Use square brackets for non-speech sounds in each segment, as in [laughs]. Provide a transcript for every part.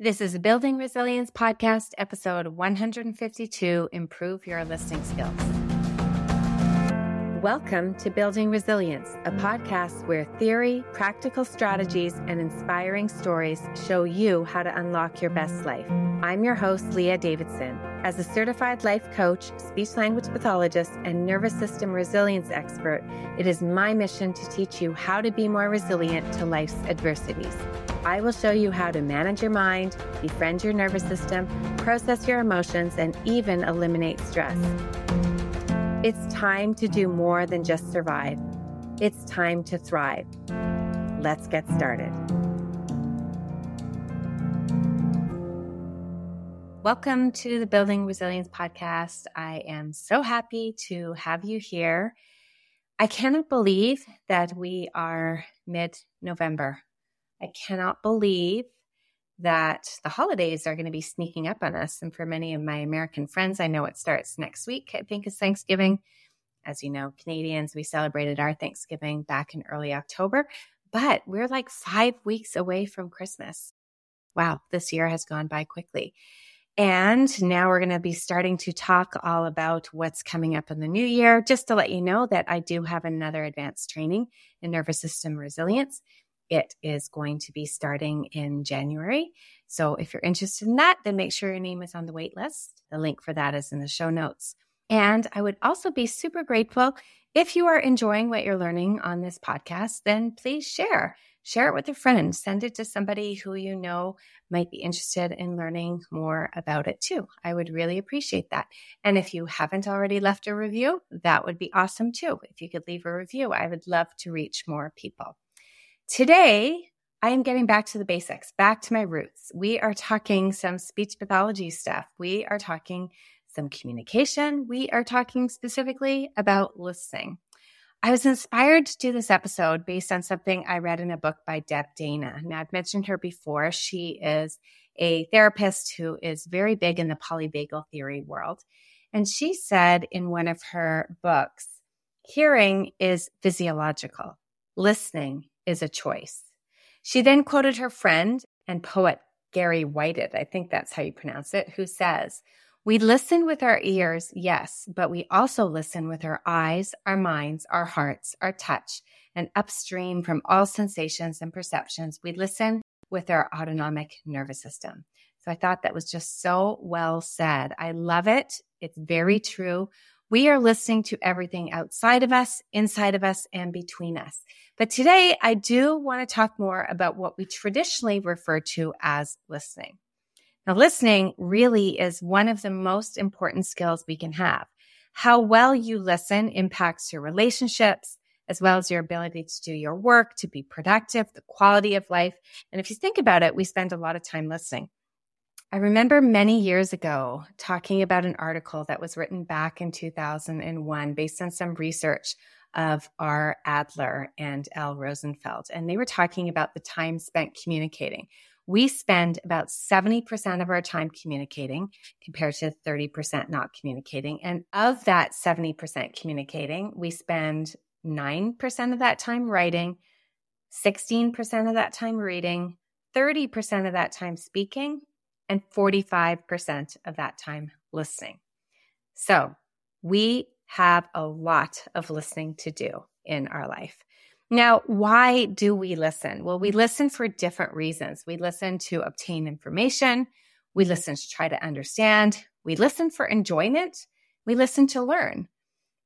This is Building Resilience Podcast, episode 152 Improve Your Listening Skills. Welcome to Building Resilience, a podcast where theory, practical strategies, and inspiring stories show you how to unlock your best life. I'm your host, Leah Davidson. As a certified life coach, speech language pathologist, and nervous system resilience expert, it is my mission to teach you how to be more resilient to life's adversities. I will show you how to manage your mind, befriend your nervous system, process your emotions, and even eliminate stress. It's time to do more than just survive. It's time to thrive. Let's get started. Welcome to the Building Resilience Podcast. I am so happy to have you here. I cannot believe that we are mid November I cannot believe that the holidays are going to be sneaking up on us. And for many of my American friends, I know it starts next week, I think is Thanksgiving. As you know, Canadians, we celebrated our Thanksgiving back in early October, but we're like five weeks away from Christmas. Wow, this year has gone by quickly. And now we're going to be starting to talk all about what's coming up in the new year. Just to let you know that I do have another advanced training in nervous system resilience. It is going to be starting in January. So if you're interested in that, then make sure your name is on the wait list. The link for that is in the show notes. And I would also be super grateful if you are enjoying what you're learning on this podcast, then please share. Share it with a friend. Send it to somebody who you know might be interested in learning more about it too. I would really appreciate that. And if you haven't already left a review, that would be awesome too. If you could leave a review, I would love to reach more people. Today, I am getting back to the basics, back to my roots. We are talking some speech pathology stuff. We are talking some communication. We are talking specifically about listening. I was inspired to do this episode based on something I read in a book by Deb Dana. Now, I've mentioned her before. She is a therapist who is very big in the polyvagal theory world. And she said in one of her books, hearing is physiological, listening is a choice. She then quoted her friend and poet Gary Whited, I think that's how you pronounce it, who says, We listen with our ears, yes, but we also listen with our eyes, our minds, our hearts, our touch, and upstream from all sensations and perceptions, we listen with our autonomic nervous system. So I thought that was just so well said. I love it. It's very true. We are listening to everything outside of us, inside of us, and between us. But today I do want to talk more about what we traditionally refer to as listening. Now, listening really is one of the most important skills we can have. How well you listen impacts your relationships, as well as your ability to do your work, to be productive, the quality of life. And if you think about it, we spend a lot of time listening. I remember many years ago talking about an article that was written back in 2001 based on some research of R. Adler and L. Rosenfeld. And they were talking about the time spent communicating. We spend about 70% of our time communicating compared to 30% not communicating. And of that 70% communicating, we spend 9% of that time writing, 16% of that time reading, 30% of that time speaking, and 45% of that time listening. So we have a lot of listening to do in our life. Now, why do we listen? Well, we listen for different reasons. We listen to obtain information. We listen to try to understand. We listen for enjoyment. We listen to learn.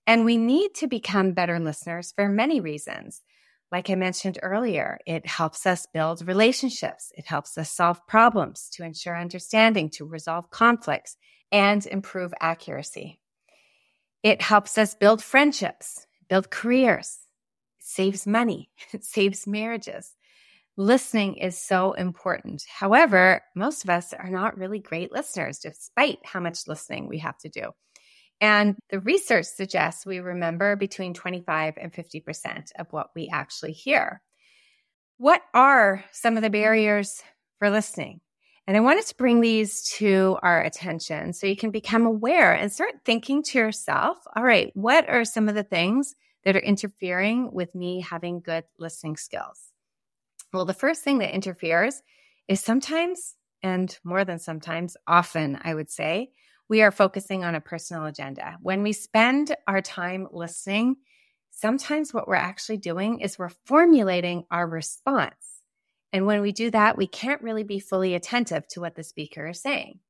And we need to become better listeners for many reasons. Like I mentioned earlier, it helps us build relationships. It helps us solve problems to ensure understanding, to resolve conflicts, and improve accuracy. It helps us build friendships, build careers, saves money, [laughs] it saves marriages. Listening is so important. However, most of us are not really great listeners, despite how much listening we have to do. And the research suggests we remember between 25 and 50% of what we actually hear. What are some of the barriers for listening? And I wanted to bring these to our attention so you can become aware and start thinking to yourself, all right, what are some of the things that are interfering with me having good listening skills? Well, the first thing that interferes is sometimes and more than sometimes, often, I would say, we are focusing on a personal agenda. When we spend our time listening, sometimes what we're actually doing is we're formulating our response. And when we do that, we can't really be fully attentive to what the speaker is saying.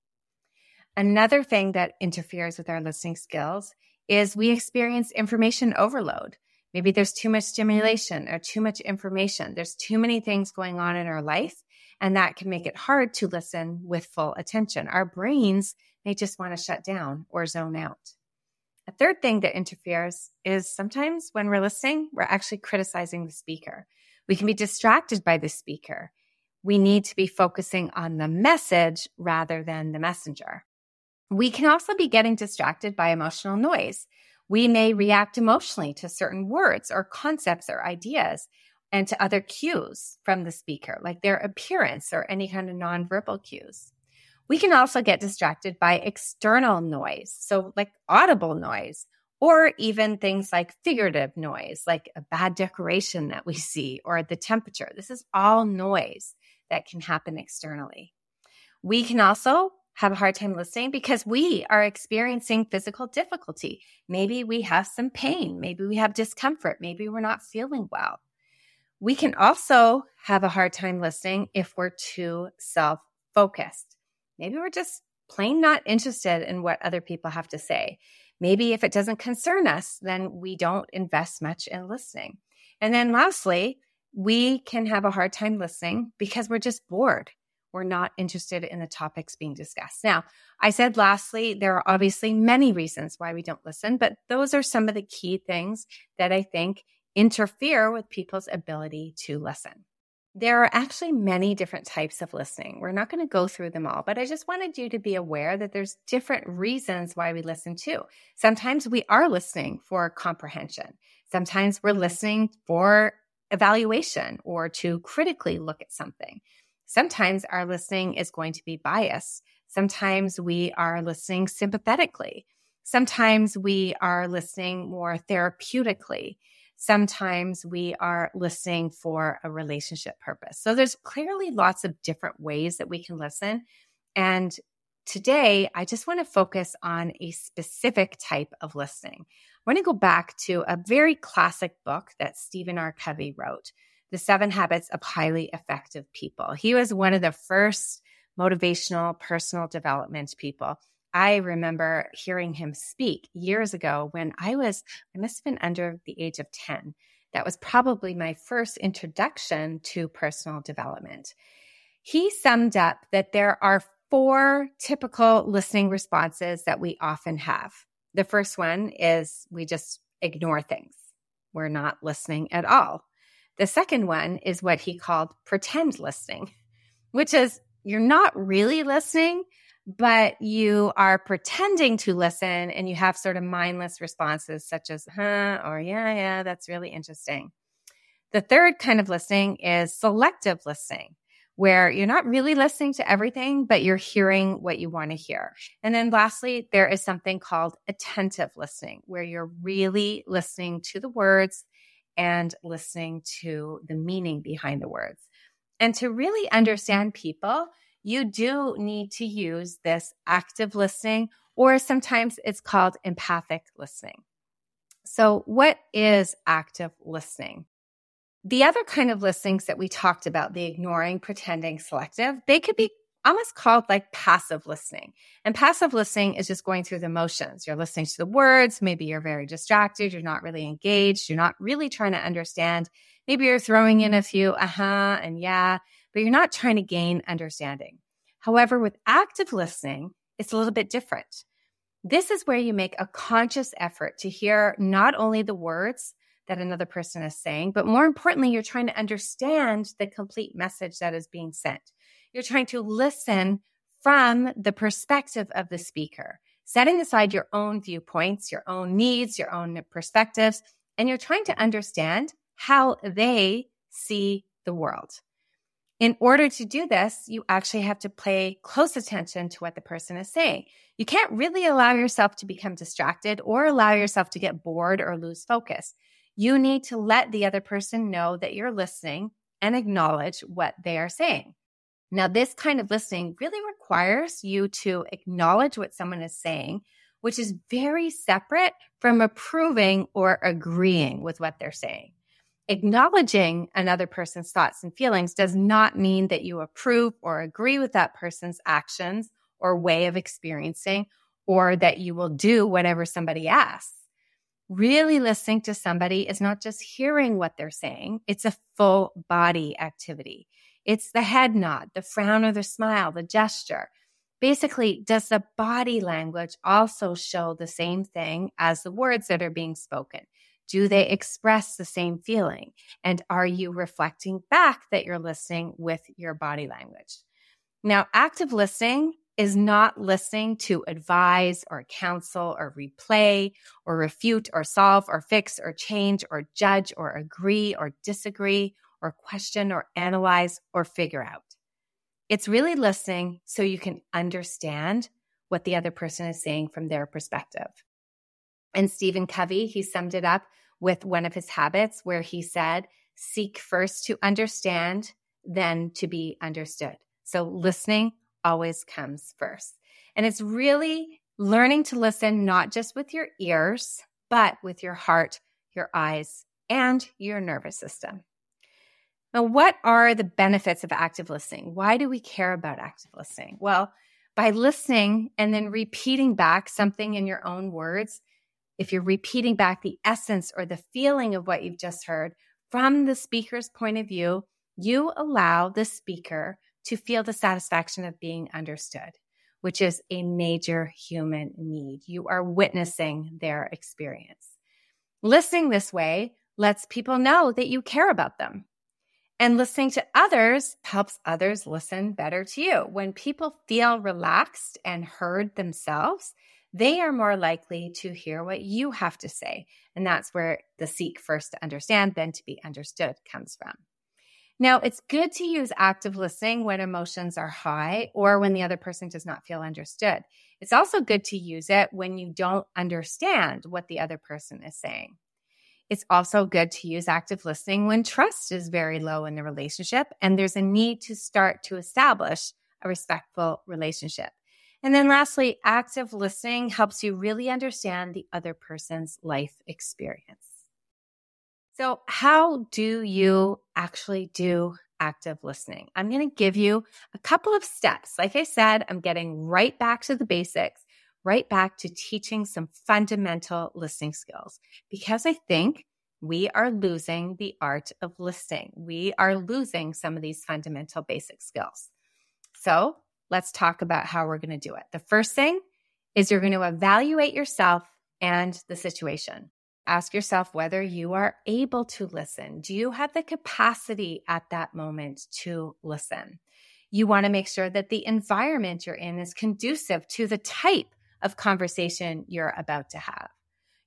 Another thing that interferes with our listening skills is we experience information overload. Maybe there's too much stimulation or too much information. There's too many things going on in our life, and that can make it hard to listen with full attention. Our brains may just want to shut down or zone out. A third thing that interferes is sometimes when we're listening, we're actually criticizing the speaker. We can be distracted by the speaker. We need to be focusing on the message rather than the messenger. We can also be getting distracted by emotional noise. We may react emotionally to certain words or concepts or ideas and to other cues from the speaker, like their appearance or any kind of nonverbal cues. We can also get distracted by external noise, so like audible noise, or even things like figurative noise, like a bad decoration that we [laughs] see or the temperature. This is all noise that can happen externally. We can also have a hard time listening because we are experiencing physical difficulty. Maybe we have some pain. Maybe we have discomfort. Maybe we're not feeling well. We can also have a hard time listening if we're too self focused. Maybe we're just plain not interested in what other people have to say. Maybe if it doesn't concern us, then we don't invest much in listening. And then lastly, we can have a hard time listening because we're just bored we're not interested in the topics being discussed. Now, I said lastly, there are obviously many reasons why we don't listen, but those are some of the key things that I think interfere with people's ability to listen. There are actually many different types of listening. We're not going to go through them all, but I just wanted you to be aware that there's different reasons why we listen too. Sometimes we are listening for comprehension. Sometimes we're mm-hmm. listening for evaluation or to critically look at something. Sometimes our listening is going to be biased. Sometimes we are listening sympathetically. Sometimes we are listening more therapeutically. Sometimes we are listening for a relationship purpose. So there's clearly lots of different ways that we can listen. And today, I just want to focus on a specific type of listening. I want to go back to a very classic book that Stephen R. Covey wrote. The Seven Habits of Highly Effective People. He was one of the first motivational personal development people. I remember hearing him speak years ago when I was, I must have been under the age of 10. That was probably my first introduction to personal development. He summed up that there are four typical listening responses that we often have. The first one is we just ignore things. We're not listening at all. The second one is what he called pretend listening, which is you're not really listening, but you are pretending to listen and you have sort of mindless responses such as, huh, or yeah, yeah, that's really interesting. The third kind of listening is selective listening, where you're not really listening to everything, but you're hearing what you want to hear. And then lastly, there is something called attentive listening, where you're really listening to the words and listening to the meaning behind the words. And to really understand people, you do need to use this active listening, or sometimes it's called empathic listening. So, what is active listening? The other kind of listings that we talked about, the ignoring, pretending, selective, they could be almost called like passive listening. And passive listening is just going through the motions. You're listening to the words. Maybe you're very distracted. You're not really engaged. You're not really trying to understand. Maybe you're throwing in a few uh huh and yeah, but you're not trying to gain understanding. However, with active listening, it's a little bit different. This is where you make a conscious effort to hear not only the words that another person is saying, but more importantly, you're trying to understand the complete message that is being sent. You're trying to listen from the perspective of the speaker, setting aside your own viewpoints, your own needs, your own perspectives, and you're trying to understand how they see the world. In order to do this, you actually have to pay close attention to what the person is saying. You can't really allow yourself to become distracted or allow yourself to get bored or lose focus. You need to let the other person know that you're listening and acknowledge what they are saying. Now, this kind of listening really requires you to acknowledge what someone is saying, which is very separate from approving or agreeing with what they're saying. Acknowledging another person's thoughts and feelings does not mean that you approve or agree with that person's actions or way of experiencing, or that you will do whatever somebody asks. Really listening to somebody is not just hearing what they're saying, it's a full body activity. It's the head nod, the frown or the smile, the gesture. Basically, does the body language also show the same thing as the words that are being spoken? Do they express the same feeling? And are you reflecting back that you're listening with your body language? Now, active listening is not listening to advise or counsel or replay or refute or solve or fix or change or judge or agree or disagree or question or analyze or figure out. It's really listening so you can understand what the other person is saying from their perspective. And Stephen Covey, he summed it up with one of his habits where he said, seek first to understand, then to be understood. So listening always comes first. And it's really learning to listen not just with your ears, but with your heart, your eyes, and your nervous system. Now, what are the benefits of active listening? Why do we care about active listening? Well, by listening and then repeating back something in your own words, if you're repeating back the essence or the feeling of what you've just heard from the speaker's point of view, you allow the speaker to feel the satisfaction of being understood, which is a major human need. You are witnessing their experience. Listening this way lets people know that you care about them. And listening to others helps others listen better to you. When people feel relaxed and heard themselves, they are more likely to hear what you have to say. And that's where the seek first to understand, then to be understood comes from. Now, it's good to use active listening when emotions are high or when the other person does not feel understood. It's also good to use it when you don't understand what the other person is saying. It's also good to use active listening when trust is very low in the relationship and there's a need to start to establish a respectful relationship. And then lastly, active listening helps you really understand the other person's life experience. So, how do you actually do active listening? I'm going to give you a couple of steps. Like I said, I'm getting right back to the basics right back to teaching some fundamental listening skills because I think we are losing the art of listening. We are losing some of these fundamental basic skills. So let's talk about how we're going to do it. The first thing is you're going to evaluate yourself and the situation. Ask yourself whether you are able to listen. Do you have the capacity at that moment to listen? You want to make sure that the environment you're in is conducive to the type of conversation you're about to have.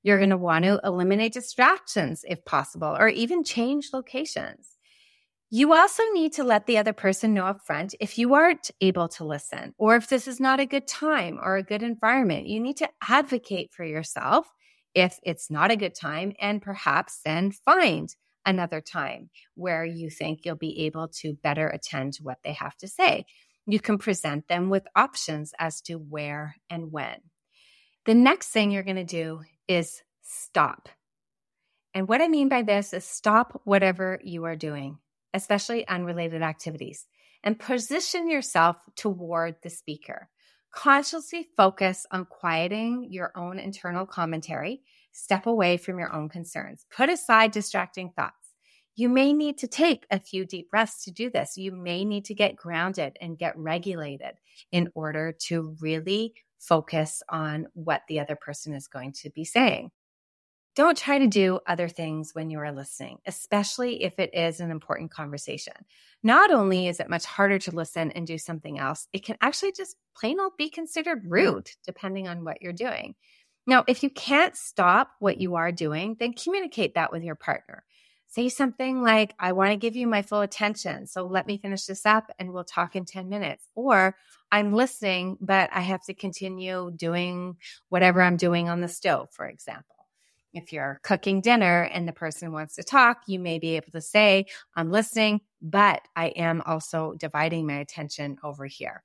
You're going to want to eliminate distractions if possible, or even change locations. You also need to let the other person know up front if you aren't able to listen, or if this is not a good time or a good environment. You need to advocate for yourself if it's not a good time, and perhaps then find another time where you think you'll be able to better attend to what they have to say. You can present them with options as to where and when. The next thing you're going to do is stop. And what I mean by this is stop whatever you are doing, especially unrelated activities, and position yourself toward the speaker. Consciously focus on quieting your own internal commentary. Step away from your own concerns. Put aside distracting thoughts. You may need to take a few deep breaths to do this. You may need to get grounded and get regulated in order to really focus on what the other person is going to be saying. Don't try to do other things when you are listening, especially if it is an important conversation. Not only is it much harder to listen and do something else, it can actually just plain old be considered rude, depending on what you're doing. Now, if you can't stop what you are doing, then communicate that with your partner. Say something like, I want to give you my full attention. So let me finish this up and we'll talk in 10 minutes. Or I'm listening, but I have to continue doing whatever I'm doing on the stove, for example. If you're cooking dinner and the person wants to talk, you may be able to say, I'm listening, but I am also dividing my attention over here.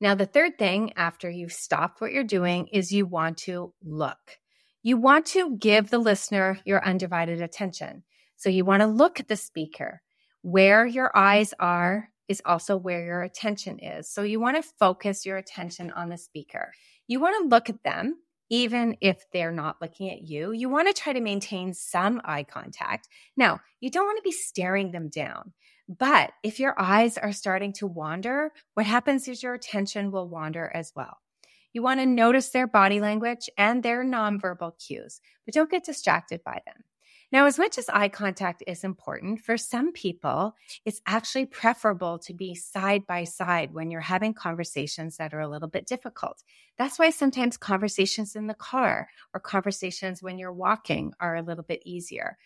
Now, the third thing after you've stopped what you're doing is you want to look. You want to give the listener your undivided attention. So you want to look at the speaker. Where your eyes are is also where your attention is. So you want to focus your attention on the speaker. You want to look at them, even if they're not looking at you. You want to try to maintain some eye contact. Now, you don't want to be staring them down. But if your eyes are starting to wander, what happens is your attention will wander as well. You want to notice their body language and their nonverbal cues, but don't get distracted by them. Now, as much as eye contact is important, for some people, it's actually preferable to be side by side when you're having conversations that are a little bit difficult. That's why sometimes conversations in the car or conversations when you're walking are a little bit easier.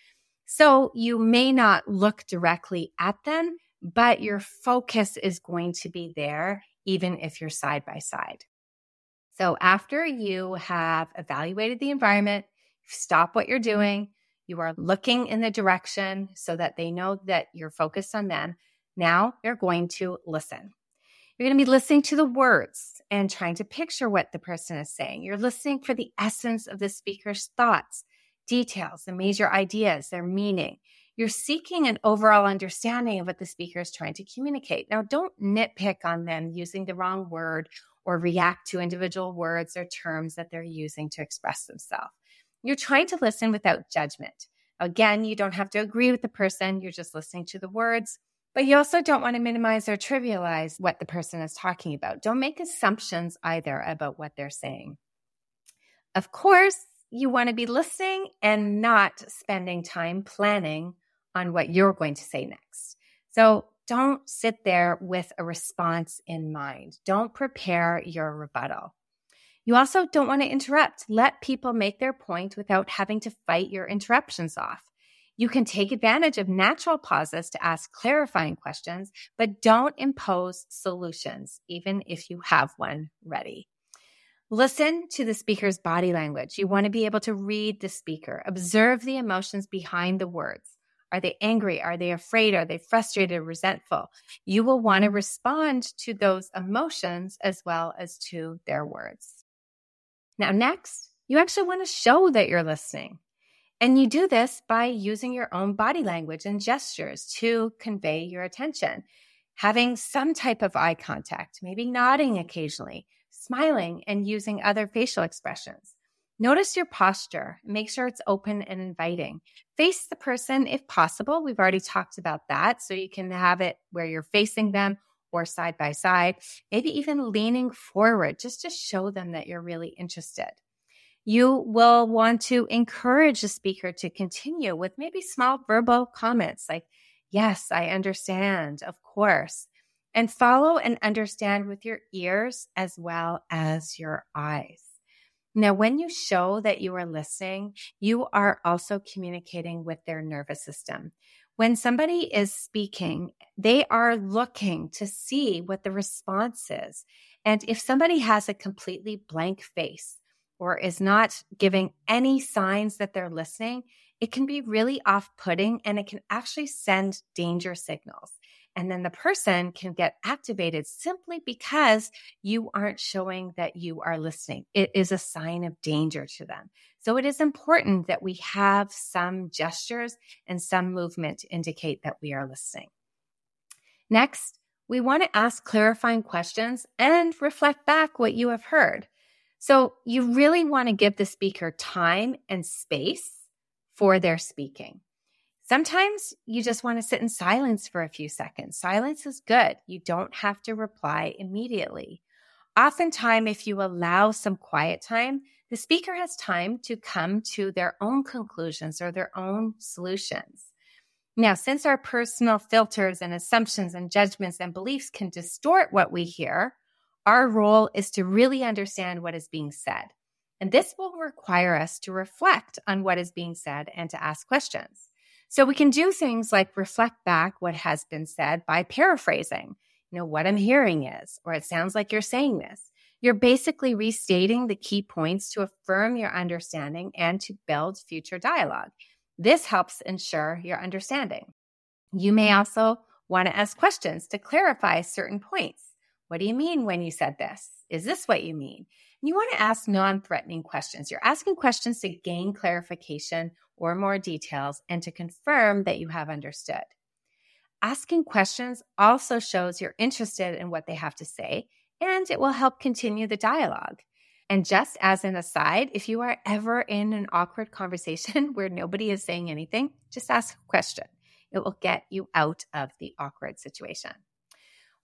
So you may not look directly at them, but your focus is going to be there, even if you're side by side. So after you have evaluated the environment, stop what you're doing, you are looking in the direction so that they know that you're focused on them. Now you're going to listen. You're going to be listening to the words and trying to picture what the person is saying. You're listening for the essence of the speaker's thoughts, details, the major ideas, their meaning. You're seeking an overall understanding of what the speaker is trying to communicate. Now, don't nitpick on them using the wrong word or react to individual words or terms that they're using to express themselves. You're trying to listen without judgment. Again, you don't have to agree with the person, you're just listening to the words. But you also don't want to minimize or trivialize what the person is talking about. Don't make assumptions either about what they're saying. Of course, you want to be listening and not spending time planning on what you're going to say next. So don't sit there with a response in mind. Don't prepare your rebuttal. You also don't want to interrupt. Let people make their point without having to fight your interruptions off. You can take advantage of natural pauses to ask clarifying questions, but don't impose solutions, even if you have one ready. Listen to the speaker's body language. You want to be able to read the speaker, observe the emotions behind the words. Are they angry? Are they afraid? Are they frustrated, resentful? You will want to respond to those emotions as well as to their words. Now, next, you actually want to show that you're listening. And you do this by using your own body language and gestures to convey your attention, having some type of eye contact, maybe nodding occasionally, smiling, and using other facial expressions. Notice your posture. Make sure it's open and inviting. Face the person if possible. We've already talked about that. So you can have it where you're facing them or side by side, maybe even leaning forward just to show them that you're really interested. You will want to encourage the speaker to continue with maybe small verbal comments like, Yes, I understand, of course. And follow and understand with your ears as well as your eyes. Now, when you show that you are listening, you are also communicating with their nervous system. When somebody is speaking, they are looking to see what the response is. And if somebody has a completely blank face or is not giving any signs that they're listening, it can be really off putting and it can actually send danger signals. And then the person can get activated simply because you aren't showing that you are listening. It is a sign of danger to them. So it is important that we have some gestures and some movement to indicate that we are listening. Next, we want to ask clarifying questions and reflect back what you have heard. So you really want to give the speaker time and space for their speaking. Sometimes you just want to sit in silence for a few seconds. Silence is good. You don't have to reply immediately. Oftentimes, if you allow some quiet time, the speaker has time to come to their own conclusions or their own solutions. Now, since our personal filters and assumptions and judgments and beliefs can distort what we hear, our role is to really understand what is being said. And this will require us to reflect on what is being said and to ask questions. So we can do things like reflect back what has been said by paraphrasing. You know, what I'm hearing is, or it sounds like you're saying this. You're basically restating the key points to affirm your understanding and to build future dialogue. This helps ensure your understanding. You may also want to ask questions to clarify certain points. What do you mean when you said this? Is this what you mean? You want to ask non threatening questions. You're asking questions to gain clarification or more details and to confirm that you have understood. Asking questions also shows you're interested in what they have to say and it will help continue the dialogue. And just as an aside, if you are ever in an awkward conversation [laughs] where nobody is saying anything, just ask a question. It will get you out of the awkward situation.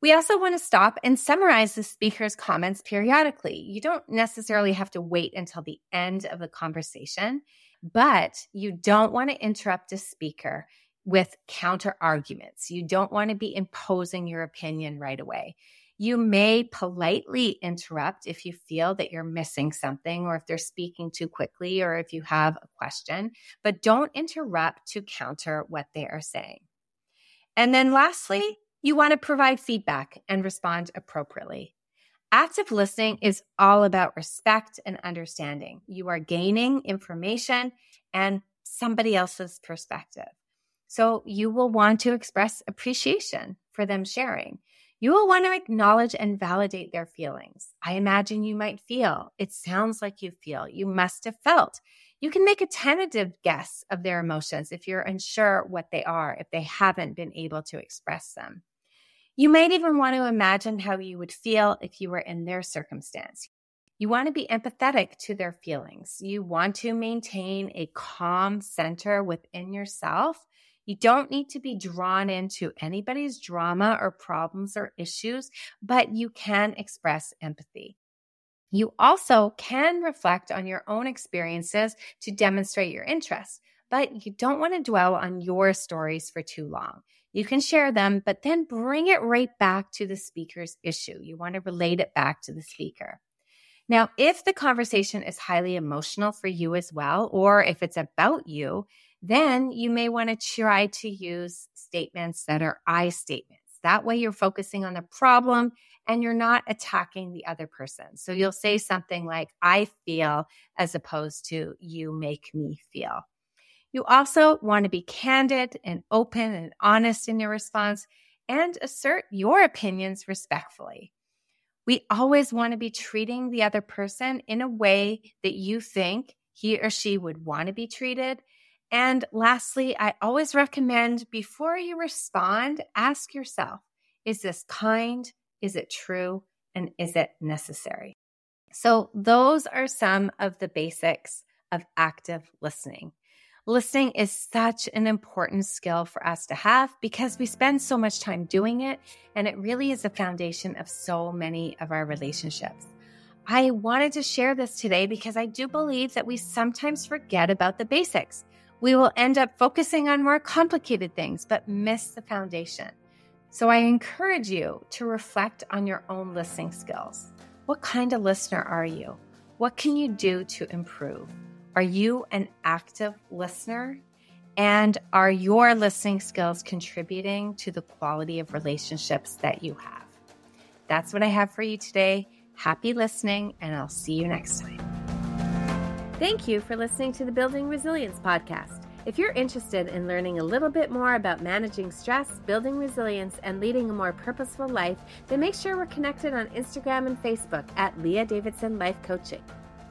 We also want to stop and summarize the speaker's comments periodically. You don't necessarily have to wait until the end of the conversation, but you don't want to interrupt a speaker with counter arguments. You don't want to be imposing your opinion right away. You may politely interrupt if you feel that you're missing something or if they're speaking too quickly or if you have a question, but don't interrupt to counter what they are saying. And then lastly, you want to provide feedback and respond appropriately. Active listening is all about respect and understanding. You are gaining information and somebody else's perspective. So you will want to express appreciation for them sharing. You will want to acknowledge and validate their feelings. I imagine you might feel, it sounds like you feel, you must have felt. You can make a tentative guess of their emotions if you're unsure what they are, if they haven't been able to express them. You might even want to imagine how you would feel if you were in their circumstance. You want to be empathetic to their feelings. You want to maintain a calm center within yourself you don't need to be drawn into anybody's drama or problems or issues, but you can express empathy. You also can reflect on your own experiences to demonstrate your interest, but you don't want to dwell on your stories for too long. You can share them, but then bring it right back to the speaker's issue. You want to relate it back to the speaker. Now, if the conversation is highly emotional for you as well, or if it's about you, then you may want to try to use statements that are I statements. That way you're focusing on the problem and you're not attacking the other person. So you'll say something like, I feel, as opposed to you make me feel. You also want to be candid and open and honest in your response and assert your opinions respectfully. We always want to be treating the other person in a way that you think he or she would want to be treated and lastly, I always recommend before you respond, ask yourself is this kind? Is it true? And is it necessary? So, those are some of the basics of active listening. Listening is such an important skill for us to have because we spend so much time doing it, and it really is the foundation of so many of our relationships. I wanted to share this today because I do believe that we sometimes forget about the basics we will end up focusing on more complicated things, but miss the foundation. So I encourage you to reflect on your own listening skills. What kind of listener are you? What can you do to improve? Are you an active listener? And are your listening skills contributing to the quality of relationships that you have? That's what I have for you today. Happy listening, and I'll see you next time. Thank you for listening to the Building Resilience podcast. If you're interested in learning a little bit more about managing stress, building resilience, and leading a more purposeful life, then make sure we're connected on Instagram and Facebook at Leah Davidson Life Coaching.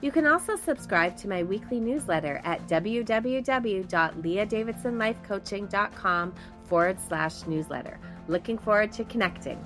You can also subscribe to my weekly newsletter at www.leahdavidsonlifecoaching.com forward slash newsletter. Looking forward to connecting.